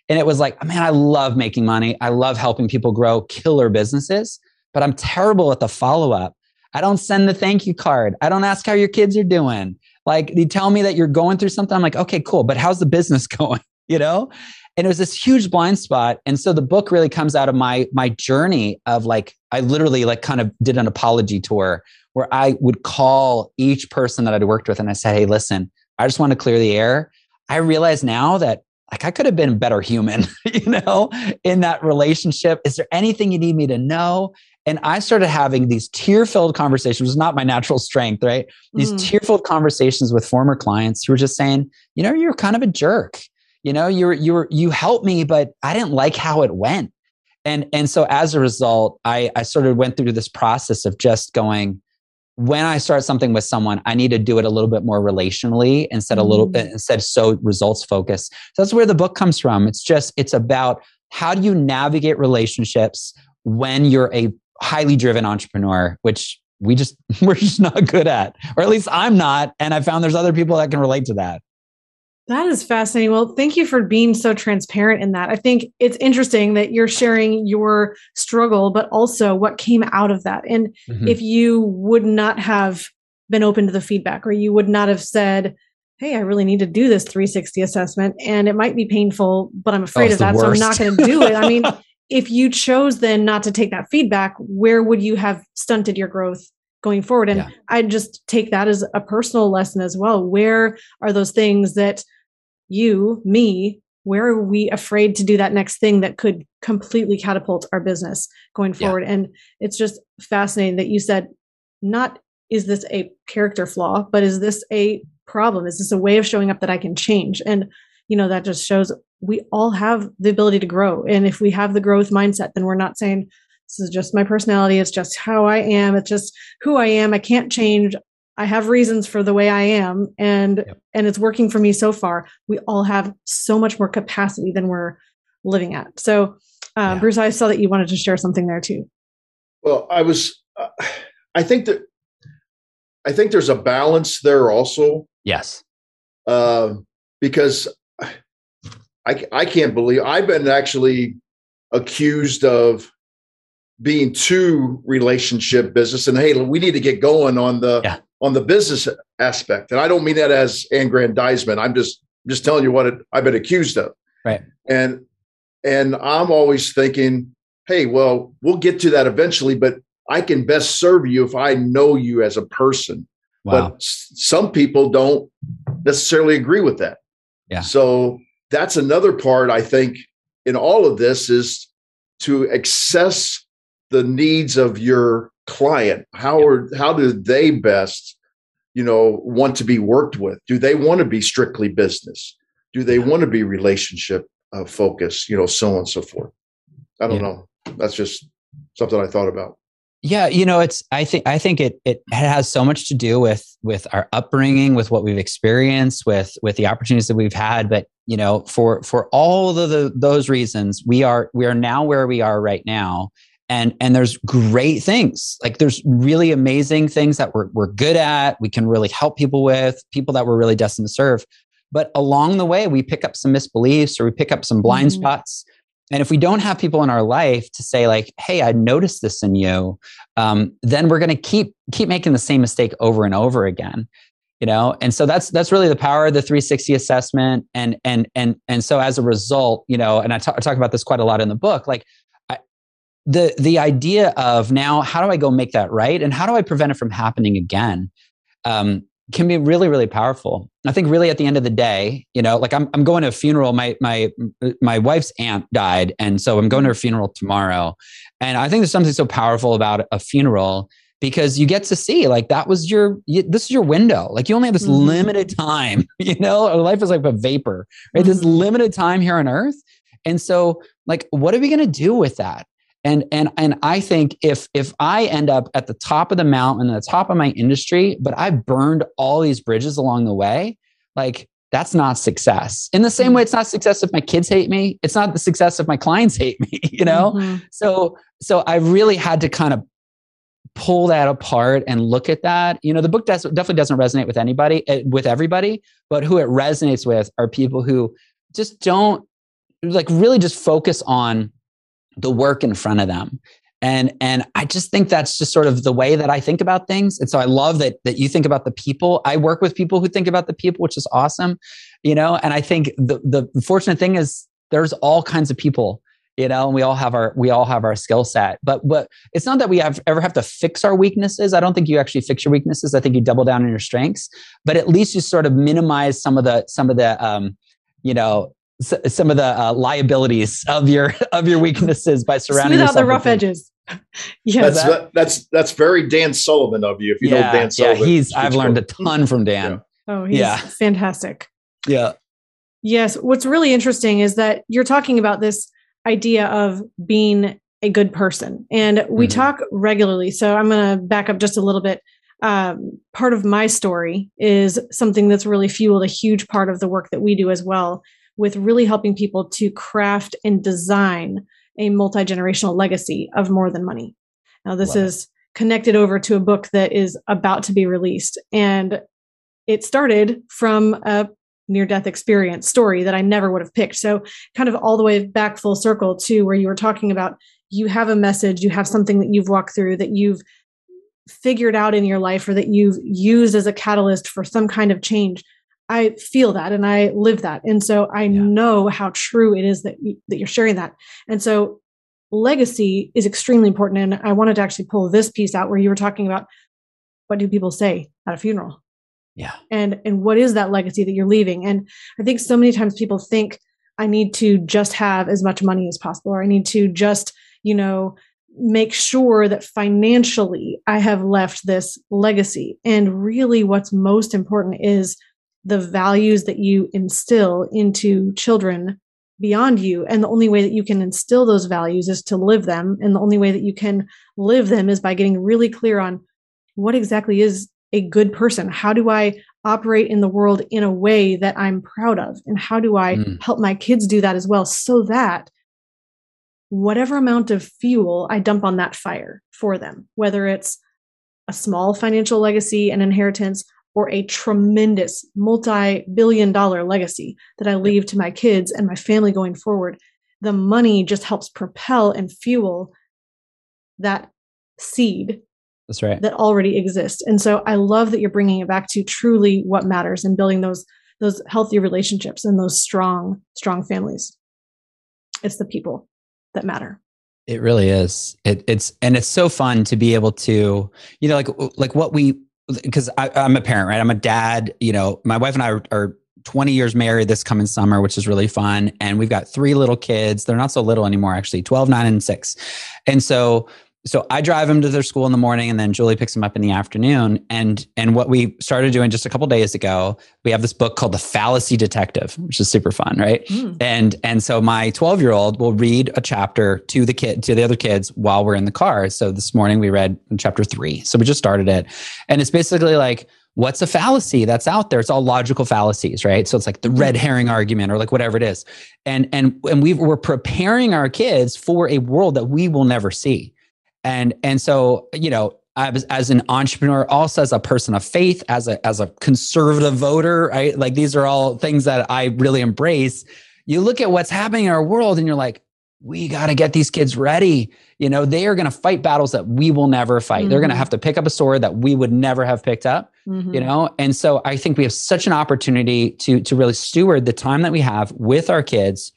And it was like, man, I love making money. I love helping people grow killer businesses, but I'm terrible at the follow up. I don't send the thank you card. I don't ask how your kids are doing. Like you tell me that you're going through something. I'm like, okay, cool. But how's the business [laughs] going? You know? And it was this huge blind spot. And so the book really comes out of my my journey of like, I literally like kind of did an apology tour where I would call each person that I'd worked with and I said, Hey, listen, I just want to clear the air. I realize now that like I could have been a better human, [laughs] you know, in that relationship. Is there anything you need me to know? And I started having these tear filled conversations, which is not my natural strength, right? These mm. tear filled conversations with former clients who were just saying, you know, you're kind of a jerk. You know, you're, you're, you helped me, but I didn't like how it went. And, and so as a result, I, I sort of went through this process of just going, when I start something with someone, I need to do it a little bit more relationally instead a little bit mm. instead so results focused. So that's where the book comes from. It's just it's about how do you navigate relationships when you're a highly driven entrepreneur, which we just [laughs] we're just not good at, or at least I'm not. And I found there's other people that can relate to that. That is fascinating. Well, thank you for being so transparent in that. I think it's interesting that you're sharing your struggle, but also what came out of that. And mm-hmm. if you would not have been open to the feedback, or you would not have said, Hey, I really need to do this 360 assessment, and it might be painful, but I'm afraid oh, of that. So I'm not going to do it. I mean, [laughs] if you chose then not to take that feedback, where would you have stunted your growth going forward. And yeah. I just take that as a personal lesson as well. Where are those things that you, me, where are we afraid to do that next thing that could completely catapult our business going forward? Yeah. And it's just fascinating that you said, not is this a character flaw, but is this a problem? Is this a way of showing up that I can change? And, you know, that just shows we all have the ability to grow. And if we have the growth mindset, then we're not saying, this is just my personality. It's just how I am. It's just who I am. I can't change. I have reasons for the way I am and yep. and it's working for me so far. We all have so much more capacity than we're living at. So uh, yeah. Bruce, I saw that you wanted to share something there too. Well, I was uh, I think that I think there's a balance there also. Yes. Uh, because I I can't believe I've been actually accused of being too relationship business and hey we need to get going on the yeah. on the business aspect and i don't mean that as aggrandizement i'm just just telling you what it, i've been accused of. Right. And and i'm always thinking hey well we'll get to that eventually but i can best serve you if i know you as a person. Wow. but some people don't necessarily agree with that. Yeah. So that's another part i think in all of this is to access the needs of your client. How are how do they best you know want to be worked with? Do they want to be strictly business? Do they want to be relationship uh, focused you know so on and so forth? I don't yeah. know. That's just something i thought about yeah you know it's i think i think it it has so much to do with with our upbringing with what we've experienced with with the opportunities that we've had. But you know for for all of the, those reasons we are we are now where we are right now. And and there's great things. Like there's really amazing things that we're, we're good at we can really help people with people that we're really destined to serve. But along the way we pick up some misbeliefs or we pick up some blind mm-hmm. spots and if we don't have people in our life to say like hey i noticed this in you um, then we're going to keep keep making the same mistake over and over again you know? And so that's that's really the power of the 360 assessment. And and and and so as a result you know and I, t- I talk about this quite a lot in the book like the the idea of now how do I go make that right? And how do I prevent it from happening again? Um, can be really really powerful. I think really at the end of the day, you know, like I'm I'm going to a funeral. My my my wife's aunt died, and so I'm going to her funeral tomorrow. And I think there's something so powerful about a funeral because you get to see like that was your you, this is your window like you only have this mm-hmm. limited time [laughs] you know life is like a vapor right mm-hmm. this limited time here on earth and so like what are we going to do with that and and and i think if if i end up at the top of the mountain at the top of my industry but i burned all these bridges along the way like that's not success. In the same way it's not success if my kids hate me. It's not the success if my clients hate me [laughs] you know? Mm-hmm. so so i really had to kind of pull that apart and look at that, you know, the book does, definitely doesn't resonate with anybody, eh, with everybody, but who it resonates with are people who just don't like really just focus on the work in front of them. And and i just think that's just sort of the way that i think about things. And so i love that that you think about the people. I work with people who think about the people which is awesome you know? And i think the the fortunate thing is there's all kinds of people you know? And we all have our we all have our skill set. But but it's not that we have ever have to fix our weaknesses. I don't think you actually fix your weaknesses. I think you double down on your strengths. But at least you sort of minimize some of the some of the um you know some of the uh, liabilities of your [laughs] of your weaknesses by surrounding Smooth yourself out the rough edges [laughs] yeah, that's that, that's that's very Dan Sullivan of you. If you yeah, know Dan Sullivan, yeah, he's I've learned a ton from Dan. Yeah. Oh, he's yeah. fantastic. Yeah. Yes. What's really interesting is that you're talking about this idea of being a good person, and we mm-hmm. talk regularly. So I'm going to back up just a little bit. Um, part of my story is something that's really fueled a huge part of the work that we do as well, with really helping people to craft and design a multi generational legacy of more than money. Now, this Love is connected over to a book that is about to be released. And it started from a near death experience story that I never would have picked. So, kind of all the way back full circle to where you were talking about you have a message, you have something that you've walked through that you've figured out in your life or that you've used as a catalyst for some kind of change. I feel that and I live that. And so I yeah. know how true it is that, you, that you're sharing that. And so legacy is extremely important. And I wanted to actually pull this piece out where you were talking about what do people say at a funeral? Yeah. And and what is that legacy that you're leaving? And I think so many times people think I need to just have as much money as possible, or I need to just, you know, make sure that financially I have left this legacy. And really what's most important is the values that you instill into children beyond you. And the only way that you can instill those values is to live them. And the only way that you can live them is by getting really clear on what exactly is a good person? How do I operate in the world in a way that I'm proud of? And how do I mm. help my kids do that as well so that whatever amount of fuel I dump on that fire for them, whether it's a small financial legacy and inheritance or a tremendous multi billion dollar legacy that I leave to my kids and my family going forward. The money just helps propel and fuel that seed that's right. that already exists. And so i love that you're bringing it back to truly what matters and building those those healthy relationships and those strong strong families. It's the people that matter. It really is. It, it's and it's so fun to be able to you know like like what we because I'm a parent, right? I'm a dad. You know, my wife and I are, are 20 years married this coming summer, which is really fun. And we've got three little kids. They're not so little anymore, actually 12, 9, and 6. And so so I drive them to their school in the morning and then Julie picks them up in the afternoon. And and what we started doing just a couple days ago, we have this book called The Fallacy Detective, which is super fun, right? Mm. And and so my 12-year-old will read a chapter to the kid to the other kids while we're in the car. So this morning we read chapter 3. So we just started it. And it's basically like what's a fallacy that's out there it's all logical fallacies right so it's like the hmm. red herring argument or like whatever it is and and and we we're preparing our kids for a world that we will never see and and so you know as, as an entrepreneur also as a person of faith as a as a conservative voter right? Like these are all things that i really embrace. You look at what's happening in our world and you're like we got to get these kids ready. You know they are going to fight battles that we will never fight. Mm-hmm. they're going to have to pick up a sword that we would never have picked up mm-hmm. you know? And so i think we have such an opportunity to to really steward the time that we have with our kids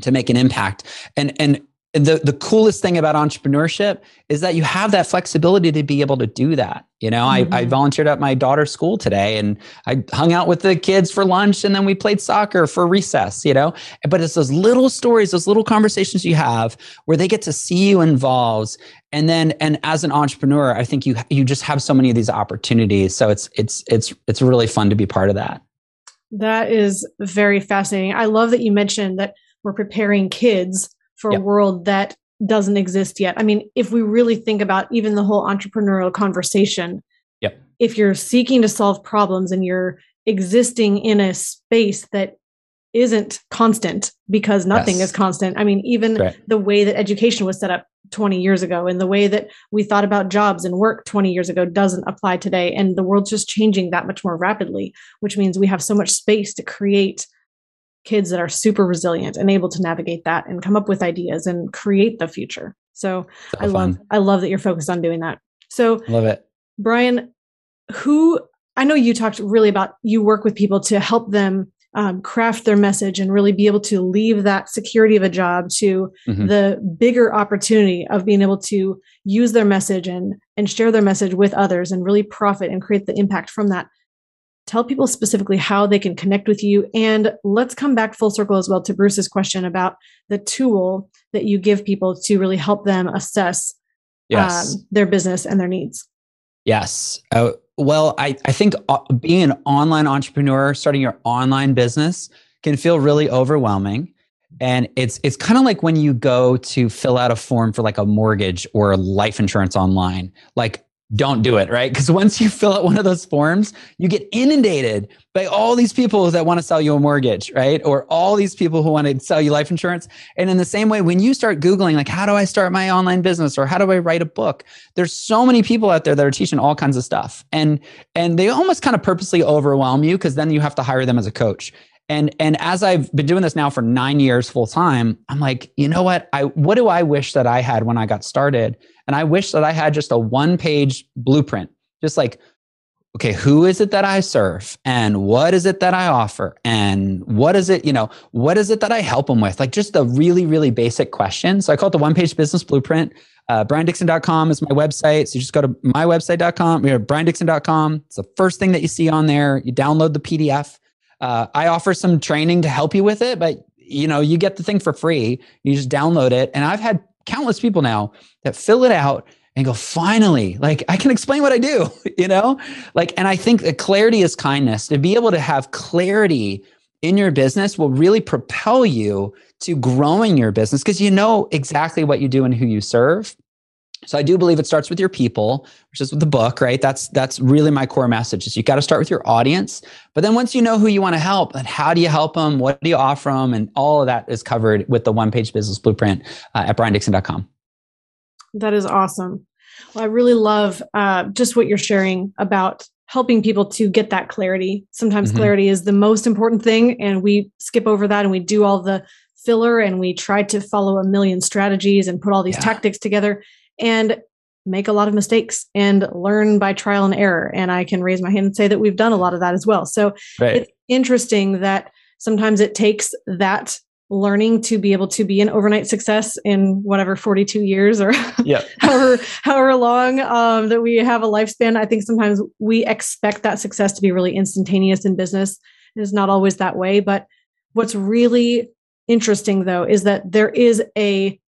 to make an impact. And and the the coolest thing about entrepreneurship is that you have that flexibility to be able to do that. You know, mm-hmm. I, I volunteered at my daughter's school today and I hung out with the kids for lunch and then we played soccer for recess, you know. But it's those little stories, those little conversations you have where they get to see you involved. And then and as an entrepreneur, I think you you just have so many of these opportunities. So it's it's it's it's really fun to be part of that. That is very fascinating. I love that you mentioned that we're preparing kids for yep. a world that doesn't exist yet. I mean, if we really think about even the whole entrepreneurial conversation, yep. if you're seeking to solve problems and you're existing in a space that isn't constant because nothing yes. is constant. I mean, even right. the way that education was set up 20 years ago and the way that we thought about jobs and work 20 years ago doesn't apply today. And the world's just changing that much more rapidly, which means we have so much space to create kids that are super resilient and able to navigate that and come up with ideas and create the future. So, so I fun. love I love that you're focused on doing that. So love it. Brian, who I know you talked really about you work with people to help them um, craft their message and really be able to leave that security of a job to mm-hmm. the bigger opportunity of being able to use their message and and share their message with others and really profit and create the impact from that tell people specifically how they can connect with you and let's come back full circle as well to bruce's question about the tool that you give people to really help them assess yes. um, their business and their needs yes uh, well, I, I think uh, being an online entrepreneur, starting your online business can feel really overwhelming. And it's it's kind of like when you go to fill out a form for like a mortgage or life insurance online. Like don't do it, right? Because once you fill out one of those forms, you get inundated by all these people that want to sell you a mortgage, right? Or all these people who want to sell you life insurance. And in the same way, when you start Googling, like, how do I start my online business or how do I write a book? There's so many people out there that are teaching all kinds of stuff. And and they almost kind of purposely overwhelm you because then you have to hire them as a coach. And and as I've been doing this now for nine years full time, I'm like, you know what? I what do I wish that I had when I got started? And I wish that I had just a one page blueprint, just like, okay, who is it that I serve? And what is it that I offer? And what is it, you know, what is it that I help them with? Like just a really, really basic question. So I call it the one page business blueprint. Uh, BrianDixon.com is my website. So you just go to mywebsite.com, you know, BrianDixon.com. It's the first thing that you see on there. You download the PDF. Uh, I offer some training to help you with it, but you know, you get the thing for free. You just download it. And I've had countless people now that fill it out and go, finally, like I can explain what I do, [laughs] you know? Like, and I think that clarity is kindness. To be able to have clarity in your business will really propel you to growing your business because you know exactly what you do and who you serve. So I do believe it starts with your people, which is with the book, right? That's that's really my core message. Is you got to start with your audience, but then once you know who you want to help, and how do you help them? What do you offer them? And all of that is covered with the one-page business blueprint uh, at briandixon.com. That is awesome. Well, I really love uh, just what you're sharing about helping people to get that clarity. Sometimes mm-hmm. clarity is the most important thing, and we skip over that and we do all the filler and we try to follow a million strategies and put all these yeah. tactics together and make a lot of mistakes and learn by trial and error. And I can raise my hand and say that we've done a lot of that as well. So right. it's interesting that sometimes it takes that learning to be able to be an overnight success in whatever 42 years or [laughs] yep. however however long um, that we have a lifespan i think sometimes we expect that success to be really instantaneous in business it is not always that way but what's really interesting though is that there is a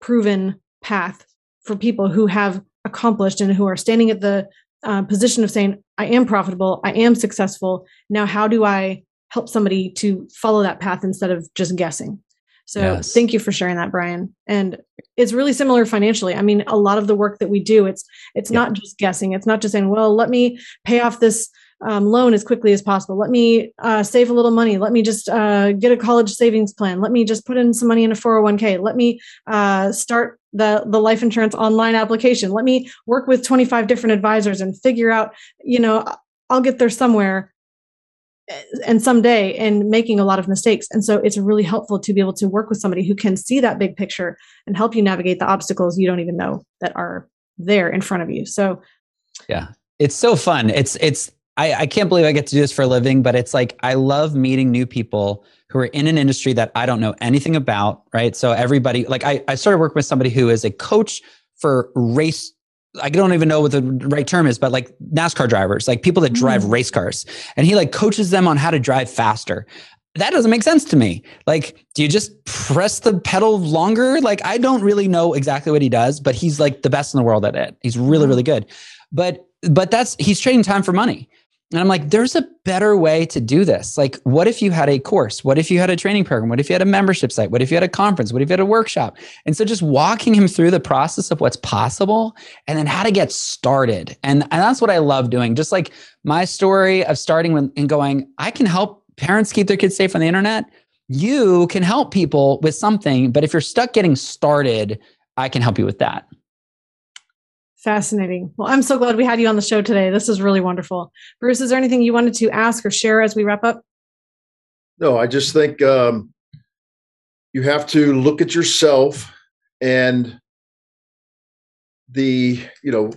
proven path for people who have accomplished and who are standing at the uh, position of saying, I am profitable, I am successful. Now, how do I help somebody to follow that path instead of just guessing? So yes. thank you for sharing that, Brian. And it's really similar financially. I mean, a lot of the work that we do, it's it's yeah. not just guessing. It's not just saying, well, let me pay off this um, loan as quickly as possible. Let me uh, save a little money. Let me just uh, get a college savings plan. Let me just put in some money in a 401k. Let me uh, start the, the life insurance online application. Let me work with 25 different advisors and figure out, you know, I'll get there somewhere eh, and someday and making a lot of mistakes. And so it's really helpful to be able to work with somebody who can see that big picture and help you navigate the obstacles you don't even know that are there in front of you. So yeah, it's so fun. It's, it's, I, I can't believe I get to do this for a living, but it's like I love meeting new people who are in an industry that I don't know anything about, right? So everybody, like I, I started working with somebody who is a coach for race. I don't even know what the right term is, but like NASCAR drivers, like people that drive mm. race cars. And he like coaches them on how to drive faster. That doesn't make sense to me. Like, do you just press the pedal longer? Like, I don't really know exactly what he does, but he's like the best in the world at it. He's really, really good. But but that's he's trading time for money. And I'm like, there's a better way to do this. Like, what if you had a course? What if you had a training program? What if you had a membership site? What if you had a conference? What if you had a workshop? And so just walking him through the process of what's possible and then how to get started. And, and that's what I love doing. Just like my story of starting and going, I can help parents keep their kids safe on the internet. you can help people with something. But if you're stuck getting started, I can help you with that. Fascinating. Well, I'm so glad we had you on the show today. This is really wonderful. Bruce, is there anything you wanted to ask or share as we wrap up? No, I just think um, you have to look at yourself and the, you know,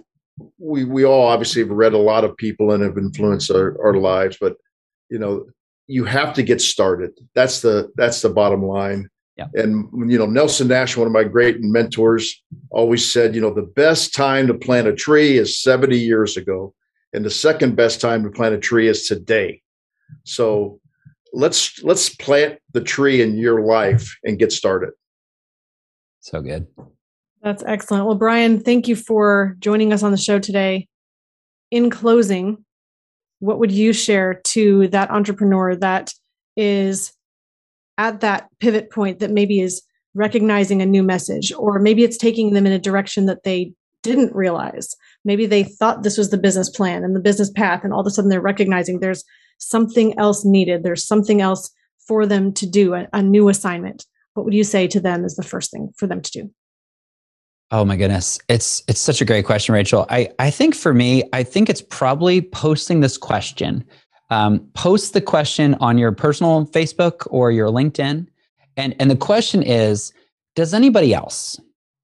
we we all obviously have read a lot of people and have influenced our, our lives, but you know, you have to get started. That's the that's the bottom line. Yeah. And you know, Nelson Nash, one of my great mentors, always said, you know, the best time to plant a tree is 70 years ago, and the second best time to plant a tree is today. So let's let's plant the tree in your life and get started. So good. That's excellent. Well, Brian, thank you for joining us on the show today. In closing, what would you share to that entrepreneur that is at that pivot point that maybe is recognizing a new message, or maybe it's taking them in a direction that they didn't realize. Maybe they thought this was the business plan and the business path, and all of a sudden they're recognizing there's something else needed. There's something else for them to do, a, a new assignment. What would you say to them is the first thing for them to do? Oh my goodness. It's it's such a great question, Rachel. I, I think for me, I think it's probably posting this question um, post the question on your personal Facebook or your LinkedIn. And, and the question is Does anybody else?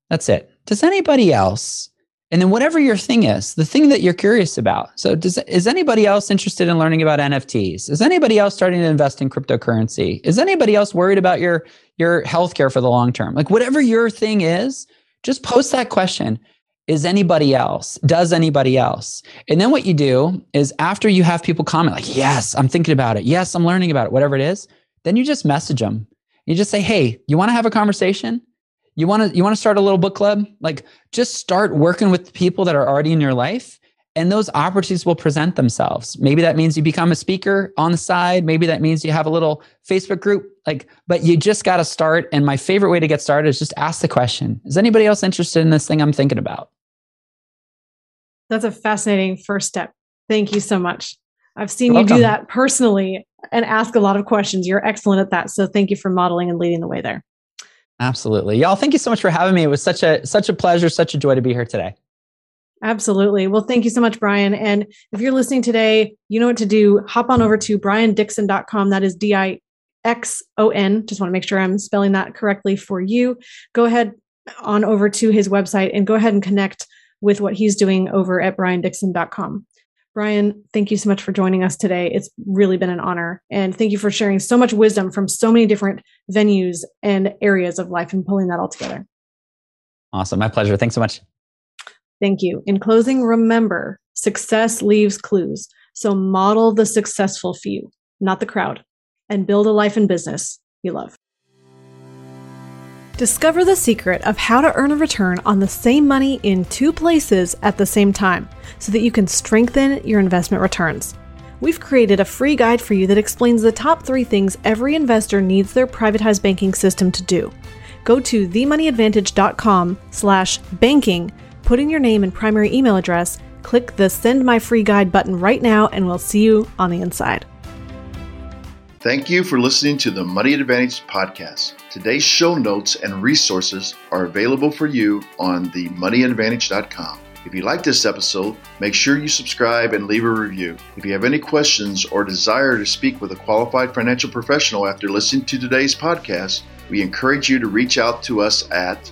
That's it. Does anybody else? And then whatever your thing is, the thing that you're curious about. So does is anybody else interested in learning about NFTs? Is anybody else starting to invest in cryptocurrency? Is anybody else worried about your your healthcare for the long term? Like whatever your thing is, just post that question is anybody else? Does anybody else? And then what you do is after you have people comment, like, yes, I'm thinking about it. Yes, I'm learning about it, whatever it is, then you just message them. You just say, hey, you want to have a conversation? You want to you want to start a little book club? Like just start working with people that are already in your life and those opportunities will present themselves. Maybe that means you become a speaker on the side, maybe that means you have a little Facebook group like but you just got to start and my favorite way to get started is just ask the question. Is anybody else interested in this thing I'm thinking about? That's a fascinating first step. Thank you so much. I've seen You're you welcome. do that personally and ask a lot of questions. You're excellent at that. So thank you for modeling and leading the way there. Absolutely. Y'all, thank you so much for having me. It was such a such a pleasure, such a joy to be here today. Absolutely. Well, thank you so much, Brian. And if you're listening today, you know what to do. Hop on over to briandixon.com. That is D I X O N. Just want to make sure I'm spelling that correctly for you. Go ahead on over to his website and go ahead and connect with what he's doing over at briandixon.com. Brian, thank you so much for joining us today. It's really been an honor. And thank you for sharing so much wisdom from so many different venues and areas of life and pulling that all together. Awesome. My pleasure. Thanks so much. Thank you. In closing, remember success leaves clues. So model the successful few, not the crowd, and build a life and business you love. Discover the secret of how to earn a return on the same money in two places at the same time so that you can strengthen your investment returns. We've created a free guide for you that explains the top three things every investor needs their privatized banking system to do. Go to themoneyadvantage.com slash banking, put in your name and primary email address, click the send my free guide button right now, and we'll see you on the inside. Thank you for listening to the Money Advantage podcast. Today's show notes and resources are available for you on themoneyadvantage.com. If you like this episode, make sure you subscribe and leave a review. If you have any questions or desire to speak with a qualified financial professional after listening to today's podcast, we encourage you to reach out to us at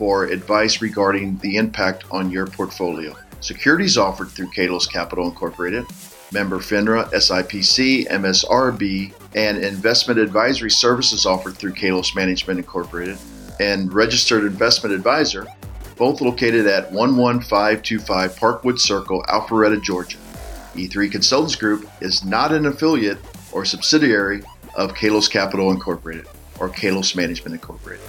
for advice regarding the impact on your portfolio. Securities offered through Kalos Capital Incorporated member FINRA, SIPC, MSRB, and investment advisory services offered through Kalos Management Incorporated, and registered investment advisor, both located at 11525 Parkwood Circle, Alpharetta, Georgia. E3 Consultants Group is not an affiliate or subsidiary of Kalos Capital Incorporated or Kalos Management Incorporated.